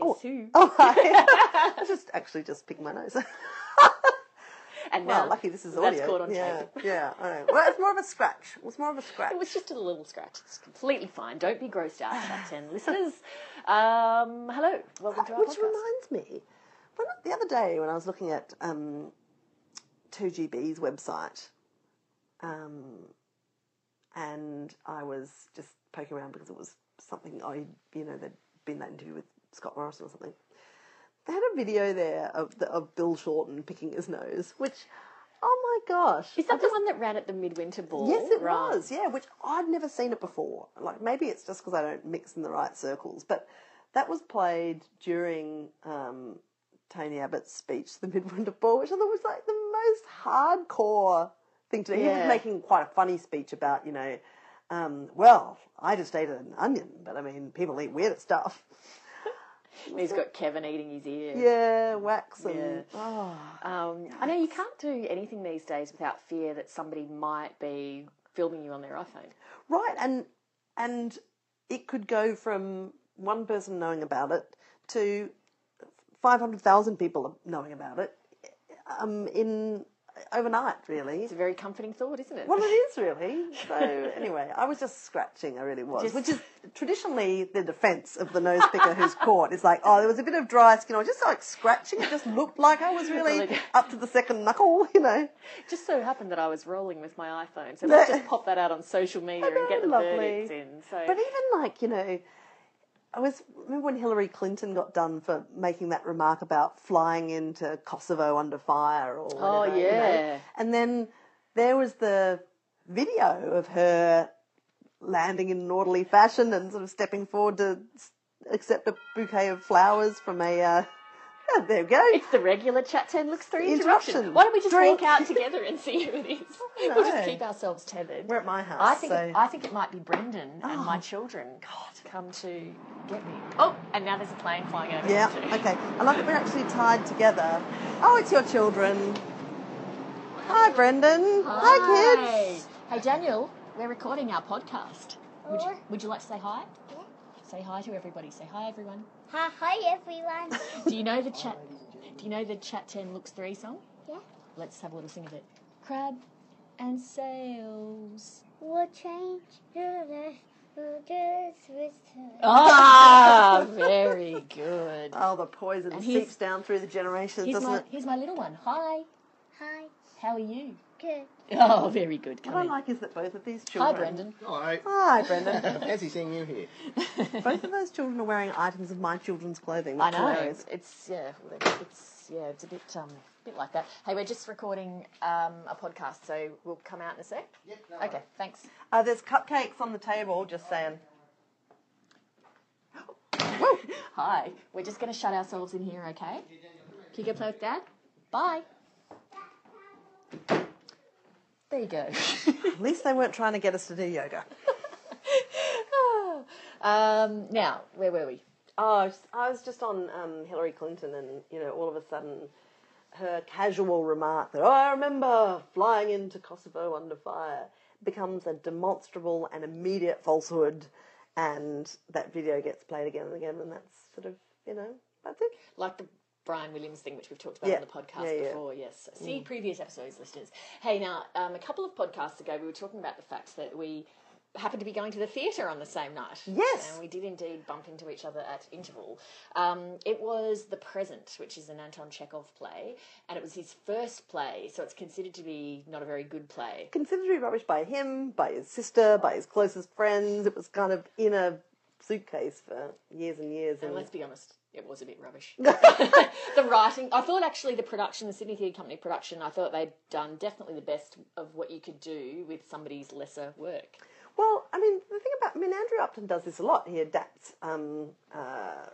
Guess who? Oh, hi. I just actually just picked my nose. and well, now lucky this is that's audio. caught on yeah, tape. yeah. I know. Well, it's more of a scratch. It was more of a scratch. It was just a little scratch. It's completely fine. Don't be grossed out, 10 listeners. Um, hello. Welcome to our podcast. Which podcast. reminds me, when, the other day when I was looking at um, 2GB's website, um, and I was just poking around because it was something I, you know, there'd been that interview with Scott Morrison or something. They had a video there of the, of Bill Shorten picking his nose, which, oh my gosh, Is that the one that ran at the Midwinter Ball? Yes, it Right. was. Yeah, which I'd never seen it before. Like maybe it's just because I don't mix in the right circles, but that was played during um, Tony Abbott's speech, the Midwinter Ball, which I thought was like the most hardcore thing to do. He was making quite a funny speech about, you know, um, well, I just ate an onion, but I mean, people eat weird stuff. He's got Kevin eating his ear. Yeah, wax and Yeah. oh, Um, I know you can't do anything these days without fear that somebody might be filming you on their iPhone. Right, and and it could go from one person knowing about it to five hundred thousand people knowing about it um, in overnight. Really, It's a very comforting thought, isn't it? well, it is really. So anyway, I was just scratching. I really was, Just- which is traditionally the defence of the nose picker who's caught. Is like, oh, there was a bit of dry skin. I was just like scratching. It just looked like I was really up to the second knuckle. You know. just so happened that I was rolling with my iPhone, so let's just pop that out on social media and get the Lovely. verdicts in. So But even like, you know, I was remember when Hillary Clinton got done for making that remark about flying into Kosovo under fire or whatever, Oh, you know. yeah. And then there was the video of her landing in an orderly fashion and sort of stepping forward to accept a bouquet of flowers from a uh, oh, there we go. it's the regular chat ten looks three interruption. Interruption. Why don't we just Drink. walk out together and see who it is? We'll just keep ourselves tethered. We're at my house. I think so. it, I think it might be Brendan and oh. my Oh. children come to get me. Oh, and now there's a plane flying over. Yeah, okay. I like that we're actually tied together. Oh, it's your children. Hi, Brendan. Hi, kids. Hey, Daniel, we're recording our podcast. Would you, oh. would you like to say hi? Say hi to everybody. Say hi, everyone. Hi, hi everyone. Do you know the chat? Do you know the Chat Ten Looks Three song? Yeah. Let's have a little sing of it. Crabb and Sales. We'll change your life. We'll just return. Ah, very good. Oh, the poison And seeps down through the generations, Here's doesn't my it? here's my little one. Hi. Hi. How are you? Good. Oh, very good. What Come I in. like is that both of these children. Hi, children. Brendan. Hello. Hi, Brendan. Fancy seeing you here. both of those children are wearing items of my children's clothing. I That's know. hilarious. It's yeah. It's yeah. It's a bit um, bit like that. Hey, we're just recording um, a podcast, so we'll come out in a sec. Okay. Thanks. Uh, there's cupcakes on the table. Just saying. Hi. We're just going to shut ourselves in here, okay? Can you go play with Dad? Bye. There you go. At least they weren't trying to get us to do yoga. um, now, where were we? Oh, I was- I was just on um, Hillary Clinton, and you know, all of a sudden, her casual remark that "Oh, I remember flying into Kosovo under fire" becomes a demonstrable and immediate falsehood, and that video gets played again and again, and that's sort of you know that's it. Like the Brian Williams thing, which we've talked about Yeah. on the podcast Yeah, yeah. before. Yes. See previous episodes, listeners. Hey, now, um, a couple of podcasts ago, we were talking about the fact that we happened to be going to the theatre on the same night. Yes. And we did indeed bump into each other at interval. Um, it was The Present, which is an Anton Chekhov play, and it was his first play, so it's considered to be not a very good play. Considered to be rubbish by him, by his sister, by his closest friends. It was kind of in a suitcase for years and years. And And let's be honest, it was a bit rubbish. the writing, I thought actually the production, the Sydney Theatre Company production, I thought they'd done definitely the best of what you could do with somebody's lesser work. Well, I mean, the thing about, I mean, Andrew Upton does this a lot. He adapts um, uh,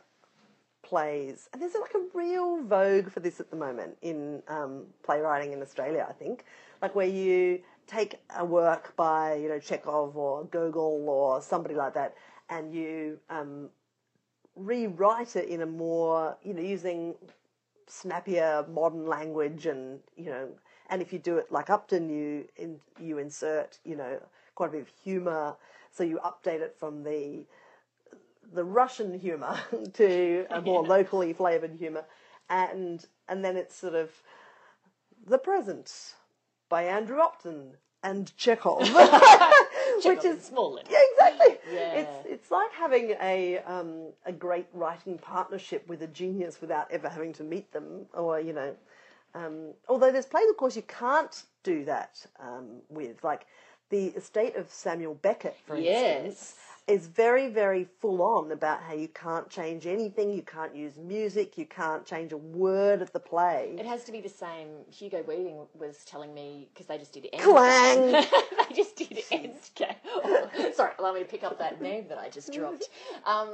plays, and there's like a real vogue for this at the moment in um, playwriting in Australia. I think, like where you take a work by you know Chekhov or Gogol or somebody like that, and you um, rewrite it in a more you know using snappier modern language and you know and if you do it like Upton you in, you insert you know quite a bit of humor. So you update it from the the Russian humour to a more locally flavoured humour, and and then it's sort of the present by Andrew Upton and Chekhov, which is small. yeah, exactly. Yeah. It's it's like having a um, a great writing partnership with a genius without ever having to meet them, or you know. Um, although there's plays, of course, you can't do that um, with, like the estate of Samuel Beckett, for instance, Yes. Is very, very full on about how you can't change anything, you can't use music, you can't change a word of the play. It has to be the same. Hugo Weaving was telling me because they just did end. Clang! they just did end. Oh, sorry, allow me to pick up that name that I just dropped. Um,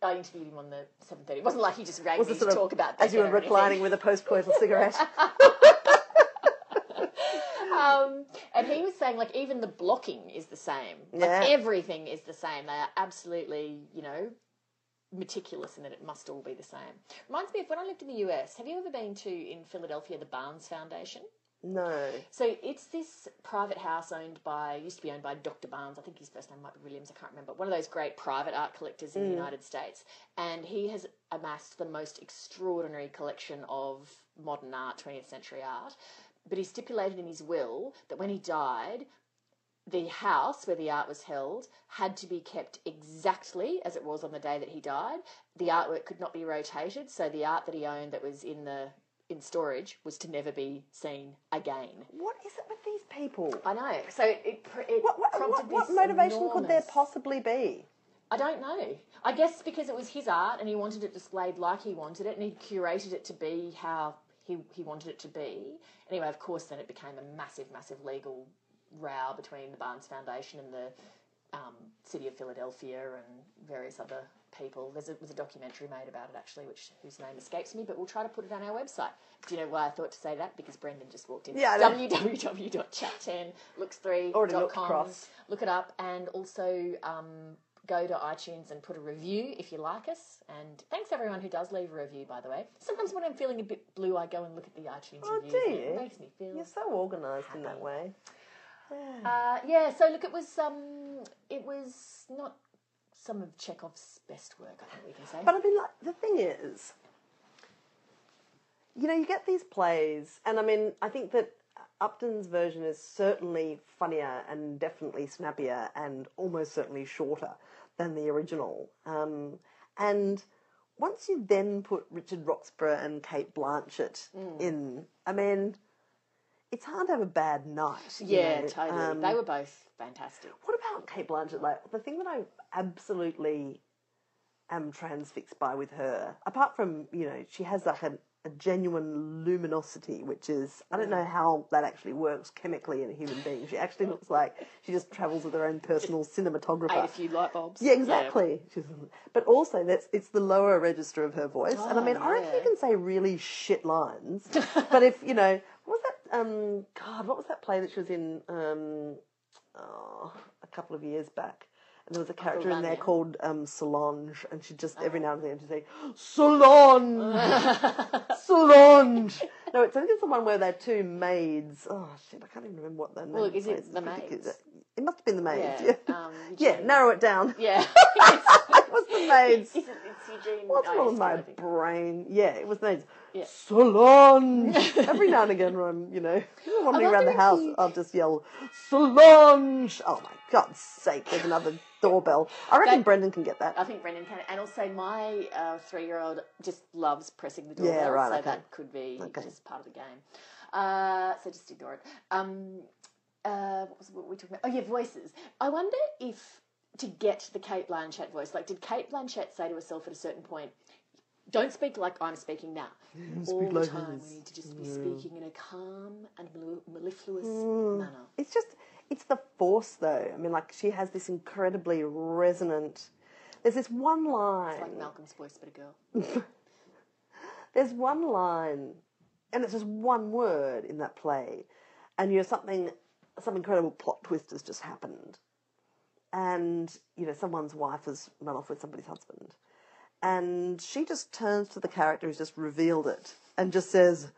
I interviewed him on the seven thirty. It wasn't like he just rang Was me to of talk about this. as you were anything. reclining with a post-coital cigarette? Um, and he was saying, like, even the blocking is the same. Like, Yeah. everything is the same. They are absolutely, you know, meticulous in that it must all be the same. Reminds me of when I lived in the US. Have you ever been to, in Philadelphia, the Barnes Foundation? no. So it's this private house owned by, used to be owned by Dr. Barnes. I think his first name might be Williams. I can't remember. One of those great private art collectors in the United States. And he has amassed the most extraordinary collection of modern art, 20th century art. But he stipulated in his will that when he died, the house where the art was held had to be kept exactly as it was on the day that he died. The artwork could not be rotated, so the art that he owned that was in the in storage was to never be seen again. What is it with these people? I know. So it pr- it What, what, prompted what, what motivation could there possibly be? I don't know. I guess because it was his art and he wanted it displayed like he wanted it and he curated it to be how he, he wanted it to be. Anyway, of course, then it became a massive, massive legal row between the Barnes Foundation and the um, City of Philadelphia and various other people. There's a, was a documentary made about it actually, which whose name escapes me, but we'll try to put it on our website. Do you know why I thought to say that? Because Brendan just walked in. Yeah, I know. Already looked www.chat10looks3.com. across. Look it up and also um, go to iTunes and put a review if you like us. And thanks everyone who does leave a review, by the way. Sometimes when I'm feeling a bit blue, I go and look at the iTunes Oh, reviews. do and It you? makes me feel You're so organised in that way. uh, yeah, so look, it was um, it was not some of Chekhov's best work, I think we can say. But I mean, like, the thing is, you know, you get these plays, and I mean, I think that Upton's version is certainly funnier and definitely snappier and almost certainly shorter than the original. Um, and once you then put Richard Roxburgh and Cate Blanchett Mm. in, I mean, it's hard to have a bad night. yeah, know. totally. Um, they were both fantastic. what about Cate Blanchett? Like the thing that I absolutely am transfixed by with her, apart from you know she has like a, a genuine luminosity, which is I don't know how that actually works chemically in a human being. She actually looks like she just travels with her own personal cinematographer. Ate a few light bulbs. Yeah, exactly. She's, but also, that's it's the lower register of her voice, and I Oh, mean, I reckon you can say really shit lines. but if you know, what was that? Um, God, what was that play that she was in? Um, oh, a couple of years back. And there was a character in there called um, Solange, and she just Oh. every now and then she'd say Solange, Solange. No, it's I think it's the one where they're two maids. Oh shit, I can't even remember what their name. Well, is it the maids? It must have been the maids. Yeah, Yeah, um, yeah. Eugene- narrow it down. Yeah. it was the maids. It's, it's Eugene. What's wrong with my I think. brain? Yeah, it was nice. Yeah. Solange. Every now and again, when I'm, you know, wandering around wonder the if house, you- I'll just yell, Solange. Oh my God's sake! There's another doorbell. I reckon Brendan can get that. I think Brendan can, and also my uh, three-year-old just loves pressing the doorbell, Yeah, right, so okay. that could be Okay. just part of the game. Uh, so just ignore it. Um, uh, what was what were we talking about? Oh yeah, voices. I wonder if to get the Cate Blanchett voice, like, did Cate Blanchett say to herself at a certain point? Don't speak like I'm speaking now. All speak the like time, this. we need to just be speaking in a calm and mellifluous Hmm. manner. It's just, it's the force though. I mean, like she has this incredibly resonant. There's this one line. It's like Malcolm's voice, but a girl. There's one line, and it's just one word in that play, and you know something, some incredible plot twist has just happened, and you know someone's wife has run off with somebody's husband, and she just turns to the character who's just revealed it and just says,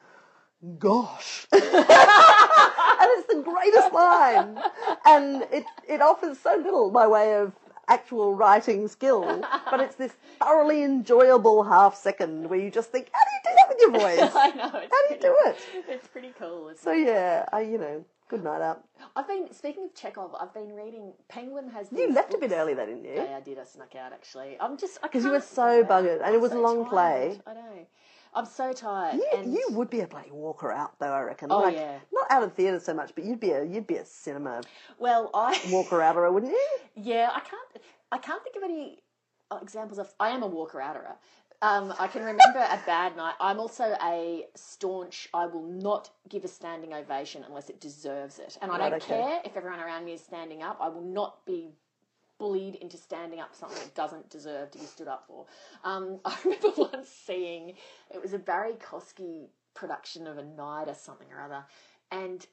"Gosh." and it's the greatest line, and it it offers so little by way of actual writing skill, but it's this thoroughly enjoyable half second where you just think, how do you do that with your voice? I know. It's How do you pretty- do it? It's pretty cool. So it? yeah, I, you know, good night out. I've been speaking of Chekhov. I've been reading. Penguin has. You left a bit early, though, didn't you? Yeah, I did. I snuck out actually. I'm just Because you were so buggered, and it was a long play. I know. I'm so tired. You, and you would be a bloody walker out, though. I reckon. Oh, like, yeah. Not out of theatre so much, but you'd be a you'd be a cinema well, I walker outer, wouldn't you? Yeah, I can't. I can't think of any uh, examples of. I am a walker outerer. Um, I can remember a bad night. I'm also a staunch. I will not give a standing ovation unless it deserves it, and I Right, don't okay. care if everyone around me is standing up. I will not be bullied into standing up for something that doesn't deserve to be stood up for. Um, I remember once seeing it was a Barrie Kosky production of a night or something or other, and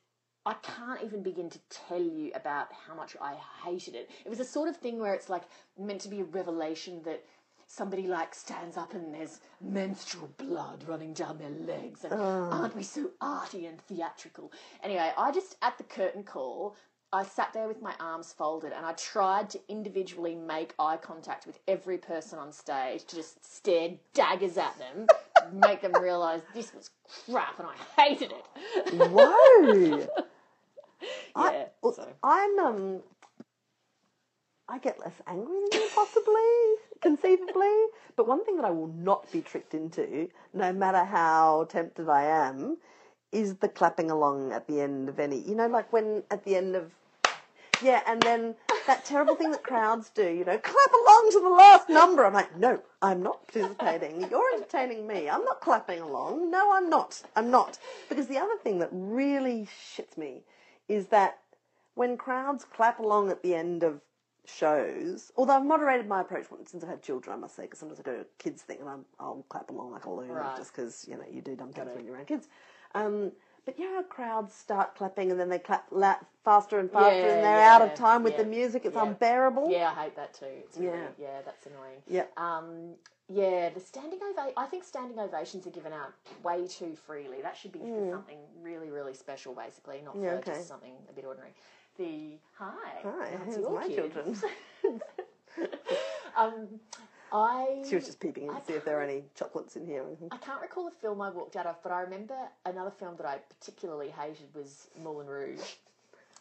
I can't even begin to tell you about how much I hated it. It was a sort of thing where it's like meant to be a revelation that somebody like stands up and there's menstrual blood running down their legs and aren't we so arty and theatrical anyway i just at the curtain call i sat there with my arms folded and i tried to individually make eye contact with every person on stage to just stare daggers at them make them realize this was crap and i hated it Whoa! I, Yeah, well, so. I'm um. I get less angry than you, possibly, conceivably. But one thing that I will not be tricked into, no matter how tempted I am, is the clapping along at the end of any. You know, like when at the end of. Yeah, and then that terrible thing that crowds do, you know, clap along to the last number. I'm like, no, I'm not participating. You're entertaining me. I'm not clapping along. No, I'm not. I'm not. Because the other thing that really shits me is that when crowds clap along at the end of shows, although I've moderated my approach since I've had children, I must say, because sometimes I go to a kids thing and I'm, I'll clap along like a loon Right. just because, you know, you do dumb things when you're around kids. Um, but you know how crowds start clapping and then they clap la- faster and faster Yeah, and they're out of time with the music. It's yeah. unbearable. Yeah, I hate that too. It's really, Yeah. yeah, that's annoying. Yeah. Um, yeah, the standing ovation. I think standing ovations are given out way too freely. That should be for something really, really special, basically, not for. Yeah, okay. just something a bit ordinary. The hi, Hi, that's your my kid. children. Um, I She was just peeping in to see if there were any chocolates in here. I can't recall a film I walked out of, but I remember another film that I particularly hated was Moulin Rouge,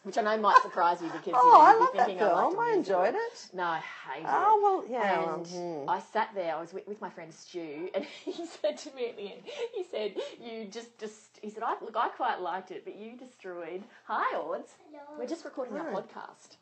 which I know might surprise you because you Oh, know, I you'd be love that thinking I liked film. a I musical. enjoyed it. No, I hated it. Oh, well, yeah. well, And hmm. I sat there. I was with, with my friend Stu, and he said to me at the end, he said, "You just, just," he said, "I look, I quite liked it, but you destroyed." Hi, Ords. We're just recording our Hi. podcast.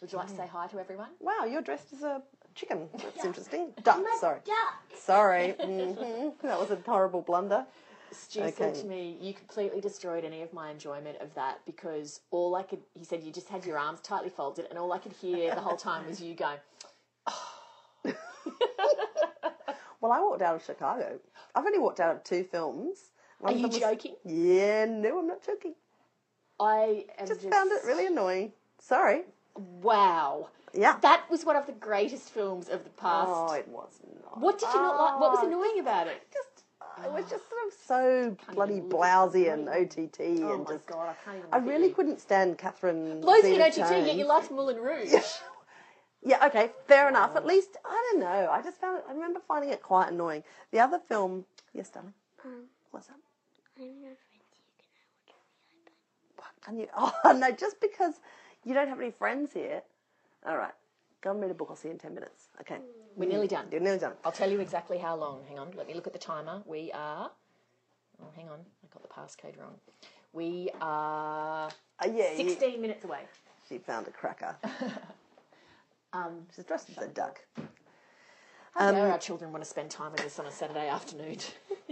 Would you like to say hi to everyone? Wow, you're dressed as a chicken. That's interesting. Duck, sorry. Duck. Sorry. hmm That was a horrible blunder. Stu said to me, "You completely destroyed any of my enjoyment of that because all I could," he said, "You just had your arms tightly folded, and all I could hear the whole time was you going." Well, I walked out of Chicago. I've only walked out of two films. One Are you was- joking? Yeah, no, I'm not joking. I am Just, just, found it really annoying. Sorry. wow. Yeah. That was one of the greatest films of the past. Oh, it was not. what did you not like? What was Oh, annoying about it? Just, uh, it was just sort of so bloody even look at blousy and Can't OTT Oh and my just. god, I can't even. I really you. couldn't stand Catherine. Blows and OTT, Zeta-Jones. yet you liked Moulin Rouge. Yeah, okay, fair enough. At least I don't know. I just found it. I remember finding it quite annoying. The other film, yes, darling. Um, What's that? I'm not friends. You can What can you? Oh no, just because you don't have any friends here. All right, go and read a book. I'll see you in ten minutes. Okay, We're nearly done. you're nearly done. I'll tell you exactly how long. Hang on, let me look at the timer. We are. Oh, hang on, I got the passcode wrong. We are Uh, yeah, you- 16 minutes away. she found a cracker. Um, She's dressed as a duck. how Um, our children want to spend time with us on a Saturday afternoon?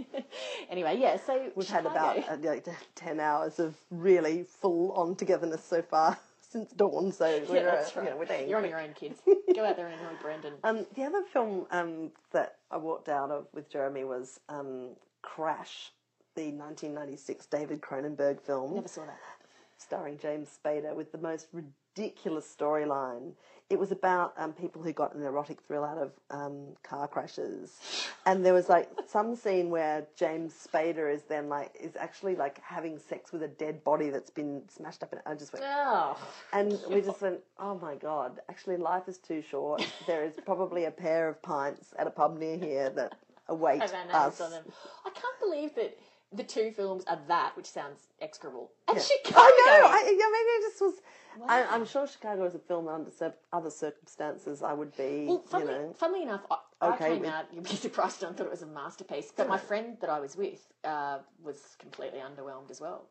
anyway, yeah. So We've had about uh, like ten hours of really full on togetherness so far since dawn. So we're, Yeah, that's uh, right. you know, we're You're on your own, kids. Go out there and annoy Brendan. Um, the other film um, that I walked out of with Jeremy was um, Crash, the 1996 David Cronenberg film Never saw that. starring James Spader with the most ridiculous storyline. It was about um, people who got an erotic thrill out of um, car crashes, and there was like some scene where James Spader is then like is actually like having sex with a dead body that's been smashed up. And I just went, Oh. and we just went, oh my god! Actually, life is too short. There is probably a pair of pints at a pub near here that await us. on them. I can't believe that the two films are that, which sounds execrable. And Yeah. Chicago. I know. I, yeah, maybe it just was. I, Wow. I'm sure Chicago is a film under other circumstances. I would be, Well, you funnily, know. funnily enough, I, I came with- out, you'd be surprised, I thought it was a masterpiece. But my friend that I was with uh, was completely underwhelmed as well.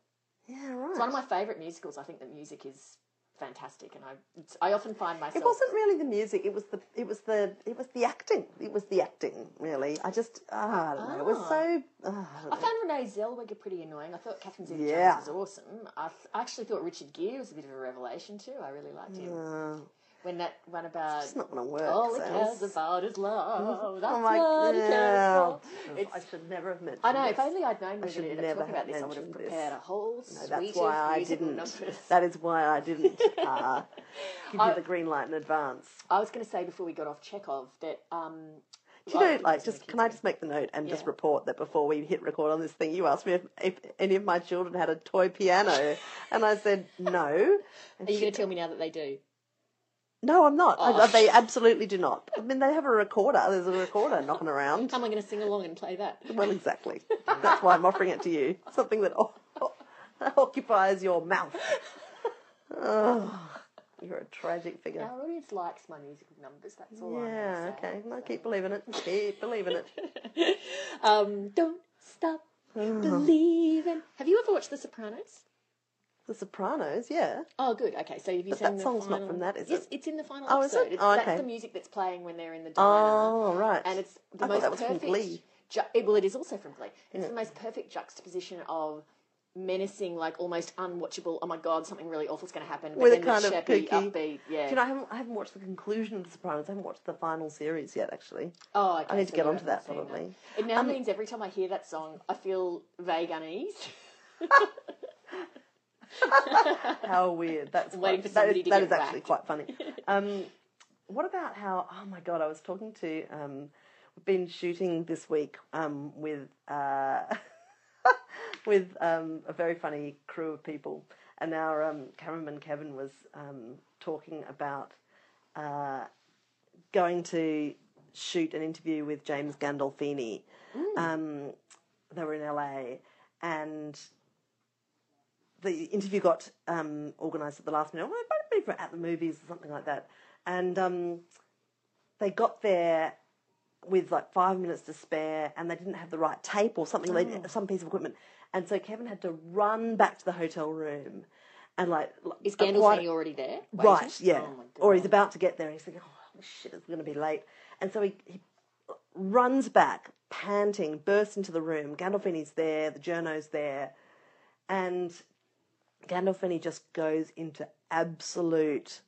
Yeah, right. It's one of my favourite musicals. I think the music is fantastic, and I, it's, I often find myself. It wasn't really the music. It was the. It was the. It was the acting. It was the acting. Really, I just. Ah, I don't know. It was Ah. so. ah, I I found Renee Zellweger pretty annoying. I thought Catherine Zeta Yeah. Jones was awesome. I, th- I actually thought Richard Gere was a bit of a revelation too. I really liked him. Ah, When that one about it's not going to work. all he Sales. cares about is love. That's Oh my what he cares yeah. I should never have mentioned I know. this. If only I'd known we were should going to never talk about this, I would have mentioned this. prepared a whole No, that's why I didn't. numbers. That is why I didn't uh, give I- you the green light in advance. I was going to say before we got off Chekhov that um, Do you know, like, like, just can I just make the note and just report that before we hit record on this thing, you asked me if, if any of my children had a toy piano, and I said no. And Are you she- going to tell me now that they do? No, I'm not. I- Oh. they absolutely do not. I mean, they have a recorder. There's a recorder knocking around. How am I going to sing along and play that? Well, exactly. That's why I'm offering it to you. Something that o- o- occupies your mouth. Oh, you're a tragic figure. Our audience likes my musical numbers. That's all. Yeah, okay. No, keep believing it. Keep believing it. um, don't stop believing. Have you ever watched The Sopranos? The Sopranos, yeah. Oh, good. Okay, so have you But seen that the song's not from that, is yes, it? it's in the final Oh, is it? episode. Oh, That's the music that's playing when they're in the diner. Oh, right. And it's the I most that was from perfect. Glee. Ju- it- well, it is also from Glee. It's the most perfect juxtaposition of menacing, like almost unwatchable. Oh my god, something really awful's going to happen. But With a then kind the of upbeat. Yeah. Do you know, I haven't, I haven't watched the conclusion of The Sopranos. I haven't watched the final series yet, actually. oh, okay, I need to get onto that, probably. It now Um, means every time I hear that song, I feel vague unease. How weird. That's Waiting quite, for somebody to that get is actually whacked. quite funny. Um, what about how? Oh my god! I was talking to. Um, we've been shooting this week um, with uh, with um, a very funny crew of people, and our um, cameraman Kevin was um, talking about uh, going to shoot an interview with James Gandolfini. Um, they were in LA, and the interview got um, organised at the last minute. Well, maybe for at the movies or something like that. And um, they got there with like five minutes to spare, and they didn't have the right tape or something, they, some piece of equipment. And so Kevin had to run back to the hotel room, and like Is Gandolfini already there? Right, yeah. Oh or he's about to get there and he's thinking, oh, shit, it's going to be late. And so he, he runs back, panting, bursts into the room. Gandolfini's there, the journo's there. And Gandolfini just goes into absolute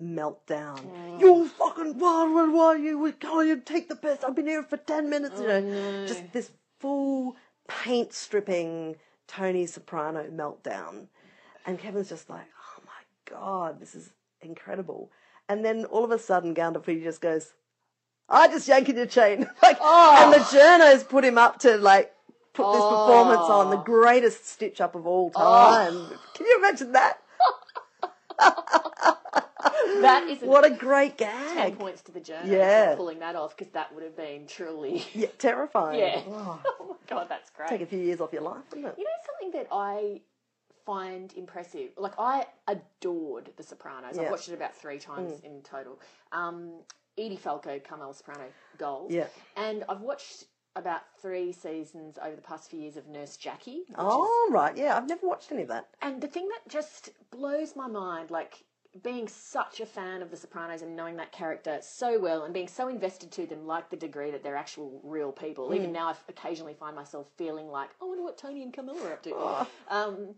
meltdown. Mm. You fucking, why, why, why, you, can't you take the piss? I've been here for 10 minutes, you know. no. Just this full paint stripping Tony Soprano meltdown. And Kevin's just like, oh my God, this is incredible. And then all of a sudden, Gandolfini just goes, I just yanking your chain. like, oh. And the journos put him up to like put this performance on, the greatest stitch up of all time. Can you imagine that? That is a What a great gag. ten points to the journal Yeah. for pulling that off because that would have been truly. Yeah, terrifying. Yeah. Oh, oh my god, that's great. take a few years off your life, wouldn't it? You know something that I find impressive? Like I adored The Sopranos. Yeah. Mm. I've watched it about three times in total. Um, Edie Falco, Carmel Soprano, gold. Yeah. And I've watched about three seasons over the past few years of Nurse Jackie. Which is, Oh, right. Yeah, I've never watched any of that. and the thing that just blows my mind, like being such a fan of The Sopranos and knowing that character so well and being so invested to them, like the degree that they're actual real people. Hmm. Even now, I occasionally find myself feeling like, I wonder what Tony and Camilla are up to. Oh. Um,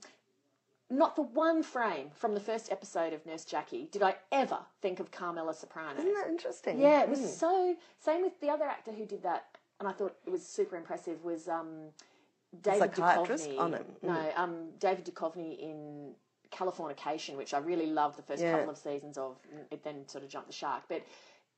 not for one frame from the first episode of Nurse Jackie did I ever think of Carmela Soprano. Isn't that interesting? Yeah, it was Mm. so. Same with the other actor who did that, and I thought it was super impressive. Was um, David? Duchovny. Oh, no. no, um, David Duchovny in Californication, which I really loved the first Yeah. couple of seasons of. It then sort of jumped the shark, but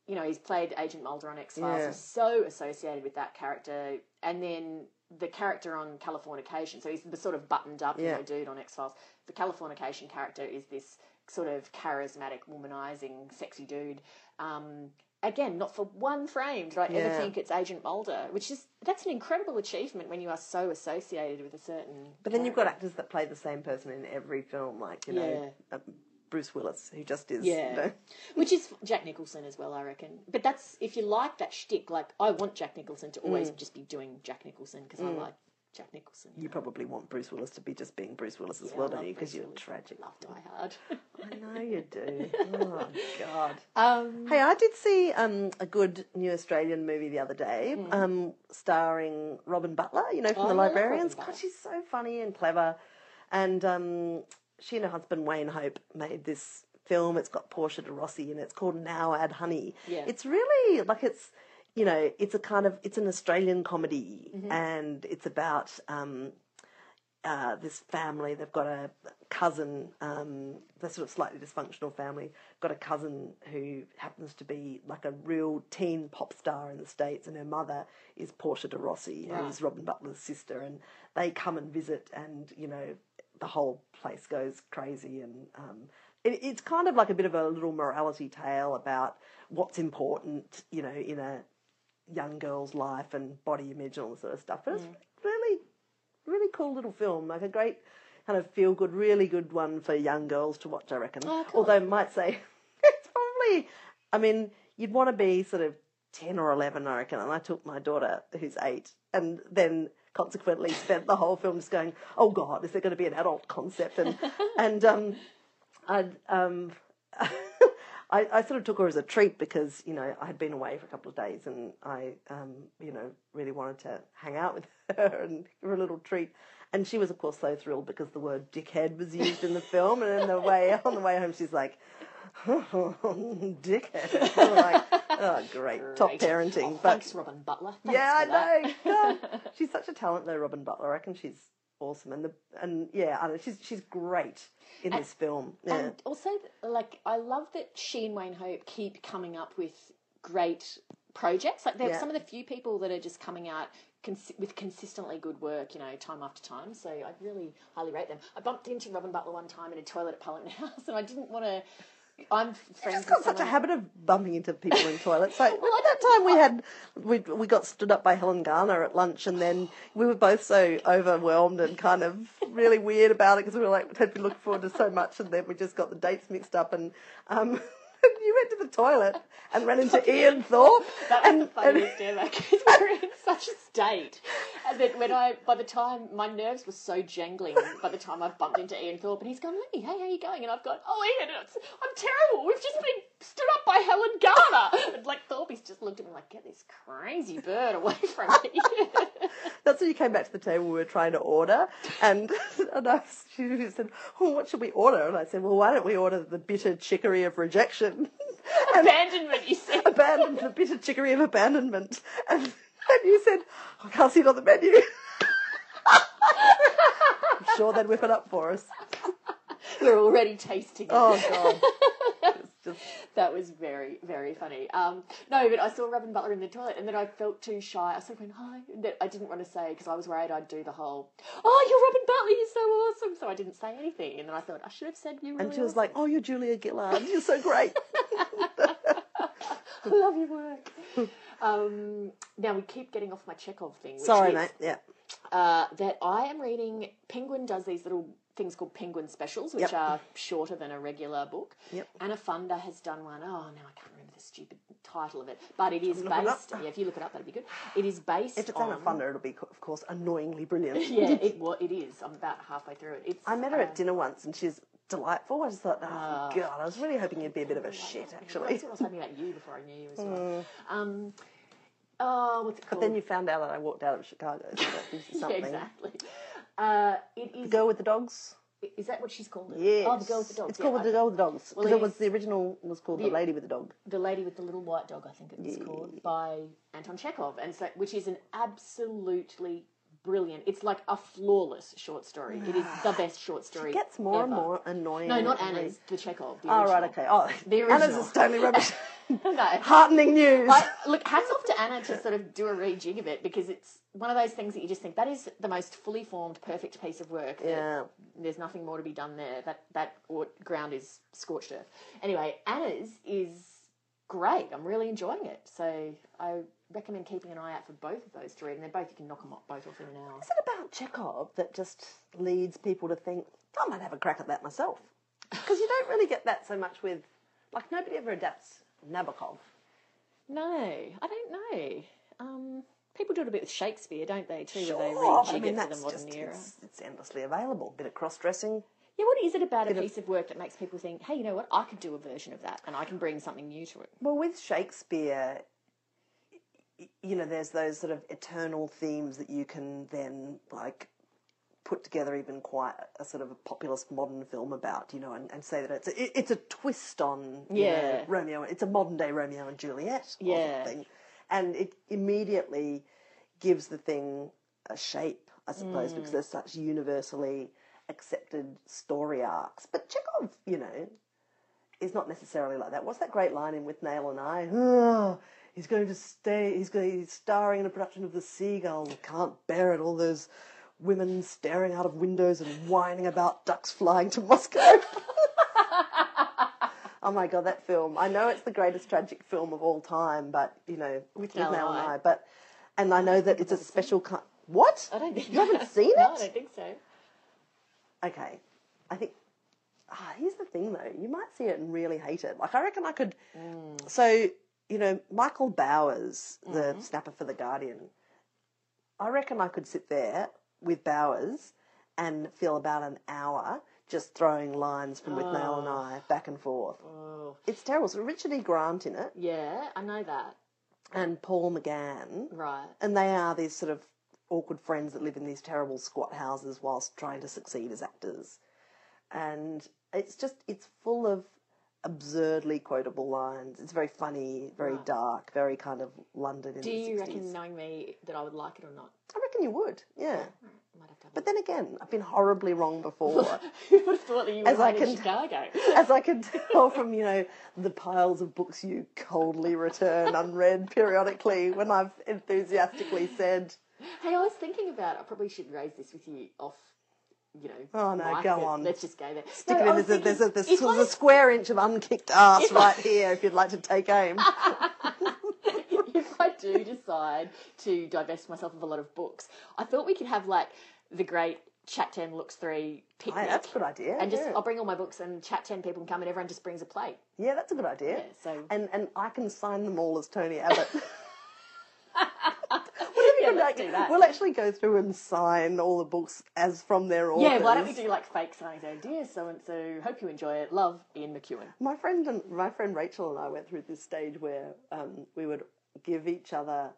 you know he's played Agent Mulder on X Files. Yeah. He's so associated with that character, and then the character on Californication. So he's the sort of buttoned up, you Yeah. know, dude on X Files. The Californication character is this sort of charismatic, womanizing, sexy dude. Um, again, not for one frame did I ever Yeah. think it's Agent Mulder, which is that's an incredible achievement when you are so associated with a certain. But then you've got character. actors that play the same person in every film, like you know uh, Bruce Willis, who just is. Yeah. you know, Which is Jack Nicholson as well, I reckon. But that's if you like that shtick. Like I want Jack Nicholson to Mm. always just be doing Jack Nicholson because I like Jack Nicholson. you probably want Bruce Willis to be just being Bruce Willis as Yeah, well, don't you? Because you're Willis. tragic. Love Die Hard. I know you do. Oh God. um, Hey, I did see um, a good new Australian movie the other day, Hmm. um, starring Robyn Butler. You know from Oh, the yeah, I love Librarians. God, she's so funny and clever. And um, she and her husband Wayne Hope made this film. It's got Portia de Rossi and it's called Now Add Honey. Yeah. It's really like it's you know it's a kind of it's an Australian comedy Mm-hmm. and it's about. Um, uh, this family. They've got a cousin, um, they're sort of slightly dysfunctional family. Got a cousin who happens to be like a real teen pop star in the States, and her mother is Portia de Rossi, who's Robyn Butler's sister. And they come and visit, and you know, the whole place goes crazy. And um, it, it's kind of like a bit of a little morality tale about what's important, you know, in a young girl's life and body image and all this sort of stuff. But it's really really cool little film, like a great kind of feel good, really good one for young girls to watch, I reckon. Oh, cool. Although I might say it's probably, I mean, you'd want to be sort of 10 or 11, I reckon. And I took my daughter, who's eight, and then consequently spent the whole film just going, oh God, is there going to be an adult concept? And, and, um, I'd, um, I, I sort of took her as a treat because, you know, I had been away for a couple of days and I, um, you know, really wanted to hang out with her and give her a little treat. And she was, of course, so thrilled because the word dickhead was used in the film. And in the way, on the way home, she's like, dickhead. I'm like, oh, great. Top parenting. Oh, but thanks, Robyn Butler. Thanks yeah. I know. She's such a talent, though, Robyn Butler. I reckon she's awesome, and the and yeah, I know she's she's great in this film. Yeah, And also, like, I love that she and Wayne Hope keep coming up with great projects. Like, they're Yeah. some of the few people that are just coming out cons- with consistently good work, you know, time after time. So I really highly rate them. I bumped into Robyn Butler one time in a toilet at Parliament House, and I didn't want to. I'm friends I've got such a habit of bumping into people in toilets. Like well, at that time we had we we got stood up by Helen Garner at lunch, and then we were both so overwhelmed and kind of really weird about it because we were like had been looking forward to so much, and then we just got the dates mixed up, and um. You went to the toilet and ran into Ian Thorpe. That was and, the funniest ever because we were in such a state. And then when I, by the time my nerves were so jangling, by the time I bumped into Ian Thorpe, and he's gone, Leigh, hey, how you going? And I've gone, oh, Ian, it's, I'm terrible. We've just been stood up by Helen Garner. And like Thorpe's just looked at me like, get this crazy bird away from me. That's when you came back to the table we were trying to order, and, and I, she said, "Oh, what should we order?" And I said, "Well, why don't we order the bitter chicory of rejection?" Abandonment, you said. abandoned the bitter chicory of abandonment. And, and you said, oh, I can't see it on the menu. I'm sure they'd whip it up for us. We're already tasting it. Oh god. That was very, very funny. Um, no, but I saw Robyn Butler in the toilet, and then I felt too shy. I sort of went hi, then I didn't want to say because I was worried I'd do the whole, "Oh, you're Robyn Butler, you're so awesome." So I didn't say anything, and then I thought I should have said you. Really and she was awesome. like, Oh, you're Julia Gillard, you're so great. "I love your work." um, now we keep getting off my Chekhov thing. Which Sorry, is, mate. Yeah. Uh, that I am reading. Penguin does these little things called Penguin specials, which Yep. are shorter than a regular book. Yep. Anna Funder has done one. Oh, now I can't remember the stupid title of it, but it is Look it up. based. Yeah, if you look it up, that'd be good. It is based If it's on. Anna Funder, it'll be, of course, annoyingly brilliant. Yeah, it well, it is. I'm about halfway through it. It's. I met her uh, at dinner once and she's delightful. I just thought, oh, Ah. God, I was really hoping you'd be a bit of a shit, actually. That's what I was hoping about you before I knew you as well. Um, oh, what's it But then you found out that I walked out of Chicago, so that gives you yeah, something. exactly. Uh, it is. Girl with the dogs? Is that what she's called? Yes. Oh, the girl with the dogs. It's yeah, called I- the girl with the dogs. Because it it was the original was called the the- lady with the dog. The Lady with the Little White Dog, I think it's called, by Anton Chekhov, and so which is an absolutely brilliant. It's like a flawless short story. It is the best short story. It gets more and more annoying. No, not Anna's. The Chekhov. The Oh right, okay. Oh, The Anna's is totally rubbish. no. Heartening news. I, look, hats off to Anna to sort of do a rejig of it because it's one of those things that you just think that is the most fully formed, perfect piece of work. Yeah. There's nothing more to be done there. That that ground is scorched earth. Anyway, Anna's is great. I'm really enjoying it. So I recommend keeping an eye out for both of those to read, and they're both you can knock them both off in an hour. Is it about Chekhov that just leads people to think I might have a crack at that myself? Because you don't really get that so much with, like nobody ever adapts Nabokov. No, I don't know. Um, people do it a bit with Shakespeare, don't they? Too, where they Sure, rejig I mean it for the modern just era. it's, it's endlessly available. Bit of cross dressing. Yeah, what is it about a piece of work that makes people think, hey, you know what, I could do a version of that and I can bring something new to it? Well, with Shakespeare, you know, there's those sort of eternal themes that you can then like put together even quite a sort of a populist modern film about, you know, and, and say that it's a, it's a twist on you know, Yeah. Romeo. It's a modern day Romeo and Juliet or Yeah. something, and it immediately gives the thing a shape, I suppose, Mm. because there's such universally accepted story arcs. But Chekhov, you know, is not necessarily like that. What's that great line in Withnail and I? "Oh, he's going to stay. He's going. He's starring in a production of The Seagull. Can't bear it. All those women staring out of windows and whining about ducks flying to Moscow. oh my god, that film! I know it's the greatest tragic film of all time, but you know, With, Nail and and I. But and I know that it's a special kind. What? I don't think you haven't seen it. No, I don't think so. okay, I think. Ah, here's the thing though, you might see it and really hate it. Like I reckon I could. So you know, Michael Bowers, the snapper for the Guardian. I reckon I could sit there with Bowers and feel about an hour just throwing lines from Withnail and I back and forth. Oh, It's terrible. So Richard E. Grant in it yeah, I know that. and Paul McGann, Right. and they are these sort of awkward friends that live in these terrible squat houses whilst trying to succeed as actors. And it's just it's full of absurdly quotable lines. It's very funny, very Right. dark, very kind of London in Do the you 60s. reckon, knowing me, that I would like it or not? I reckon you would, yeah. I might have to have a But then again, I've been horribly wrong before. Who would have thought that you As were I in can- Chicago? As I can tell from, you know, the piles of books you coldly return unread periodically when I've enthusiastically said, hey, I was thinking about I probably should raise this with you off, you know. Oh, no, go on. Let's just go there. Stick No, it in. There's, a, there's, a, thinking, there's, there's a square inch of unkicked ass If I- right here if you'd like to take aim. if I do decide to divest myself of a lot of books, I thought we could have like the great Chat 10 Looks 3 picnic. Hey, that's a good idea. And just, yeah. I'll bring all my books and Chat 10 people can come and everyone just brings a plate. yeah, that's a good idea. Yeah, so. And and I can sign them all as Tony Abbott. like- do that. We'll actually go through and sign all the books as from their authors. yeah, why don't we do like fake signs? Oh, dear so and so, hope you enjoy it. Love, Ian McEwan. My friend and my friend Rachel and I went through this stage where um, we would give each other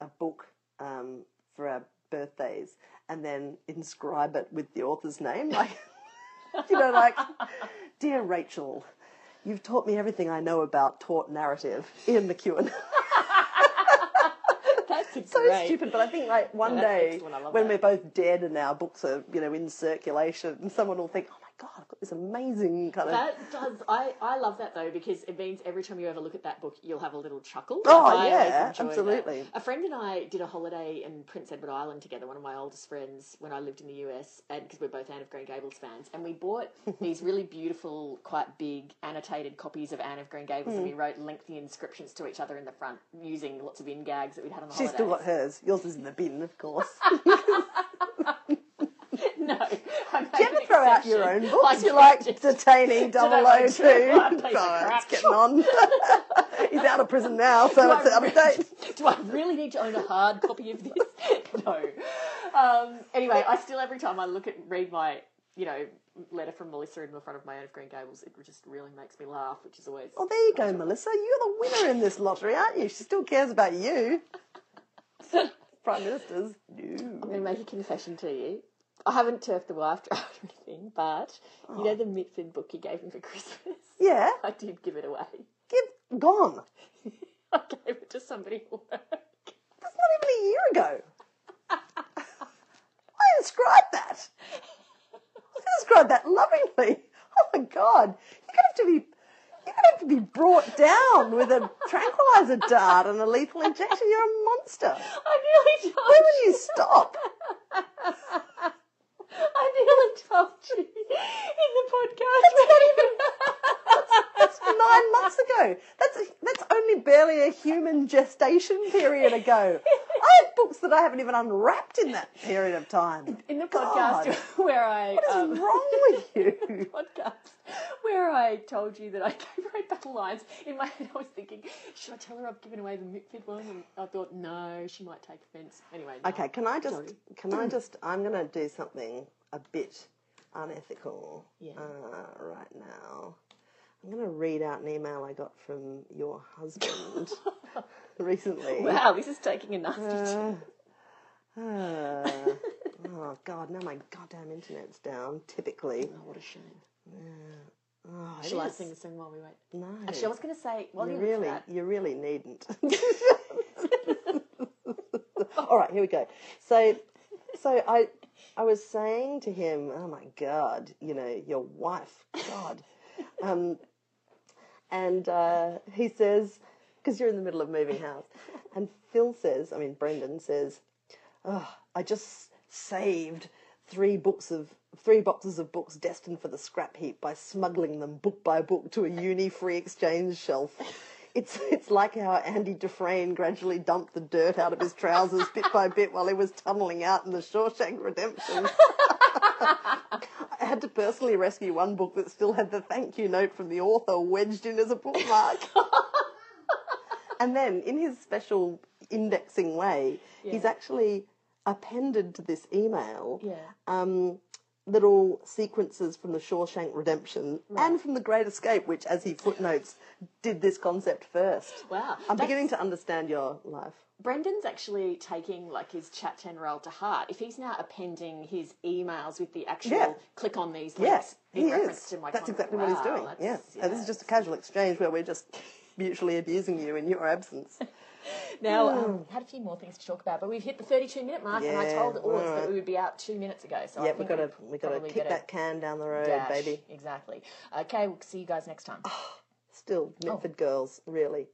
a book um, for our birthdays and then inscribe it with the author's name, like you know, like dear Rachel, you've taught me everything I know about taught narrative. Ian McEwan. A so great. stupid, but I think like one day when we're both dead and our books are you know in circulation, someone will think, oh god, I've got this amazing kind of. That does. I, I love that though because it means every time you ever look at that book, you'll have a little chuckle. Oh, I yeah, enjoy that. absolutely. A friend and I did a holiday in Prince Edward Island together. One of my oldest friends when I lived in the US, and because we're both Anne of Green Gables fans, and we bought these really beautiful, quite big annotated copies of Anne of Green Gables, and we Hmm. wrote lengthy inscriptions to each other in the front using lots of in gags that we'd had on the She's holidays. still got hers. Yours is in the bin, of course. no. I Do you ever throw out your own books? You're like detaining Did 002. like to- piece of Oh, crap. it's getting on. He's out of prison now, so it's out of date. Do I really need to own a hard copy of this? no. Um, anyway, I still every time I look at read my you know letter from Melissa in the front of my Anne of Green Gables, it just really makes me laugh, which is always. Well, there you go, Melissa. You're the winner in this lottery, aren't you? She still cares about you. Prime Ministers. I'm going to make a confession to you. I haven't turfed the wife draft or anything, but you know oh. the Mitford book you gave me for Christmas? Yeah. I did give it away. Give gone. I gave it to somebody at work. That's not even a year ago. I inscribed that? I inscribed that lovingly. Oh my god, you're gonna have to be. You're gonna have to be brought down with a tranquilizer dart and a lethal injection. You're a monster. I told When will you stop? I nearly told you in the podcast. That's nine months ago. That's that's only barely a human gestation period ago. I have books that I haven't even unwrapped in that period of time. in the God. podcast where I What is um, wrong with you? podcast where I told you that I gave her eight Battlelines. In my head, I was thinking, should I tell her I've given away the Mitford one? And I thought, no, she might take offence. Anyway, no. Okay, can I just Sorry. can I just I'm gonna do something a bit unethical Yeah. uh, right now. I'm gonna read out an email I got from your husband recently. Wow, this is taking a nasty Uh, turn. uh, oh god, now my goddamn internet's down. Typically, Oh, what a shame. Yeah. oh, Shall I sing the song while we wait? No, Actually, I was going to say, while you you really, that, you really needn't. All right, here we go. So, so I, I was saying to him, "Oh my God, you know, your wife, God," um, and uh, he says, because you're in the middle of moving house, and Phil says, I mean Brendan says, oh, I just saved three books of three boxes of books destined for the scrap heap by smuggling them book by book to a uni free exchange shelf. It's it's like how Andy Dufresne gradually dumped the dirt out of his trousers bit by bit while he was tunneling out in the Shawshank Redemption. I had to personally rescue one book that still had the thank you note from the author wedged in as a bookmark. and then, in his special indexing way, he's actually appended to this email Yeah. um, little sequences from the Shawshank Redemption and from The Great Escape, which, as he footnotes, did this concept first. Wow. I'm That's- beginning to understand your life. Brendan's actually taking like his chat ten role to heart. If he's now appending his emails with the actual Yeah. click on these Yes, links in he reference is. to my That's exactly what he's doing. that's- Yeah. And this is just a casual exchange where we're just mutually abusing you in your absence. Now, um, had a few more things to talk about, but we've hit the 32 minute mark, and I told Oz alright. that we would be out two minutes ago. So yeah, we've got to we got to kick that can down the road, dash. baby. Exactly. Okay, we'll see you guys next time. Still, Mitford girls, really.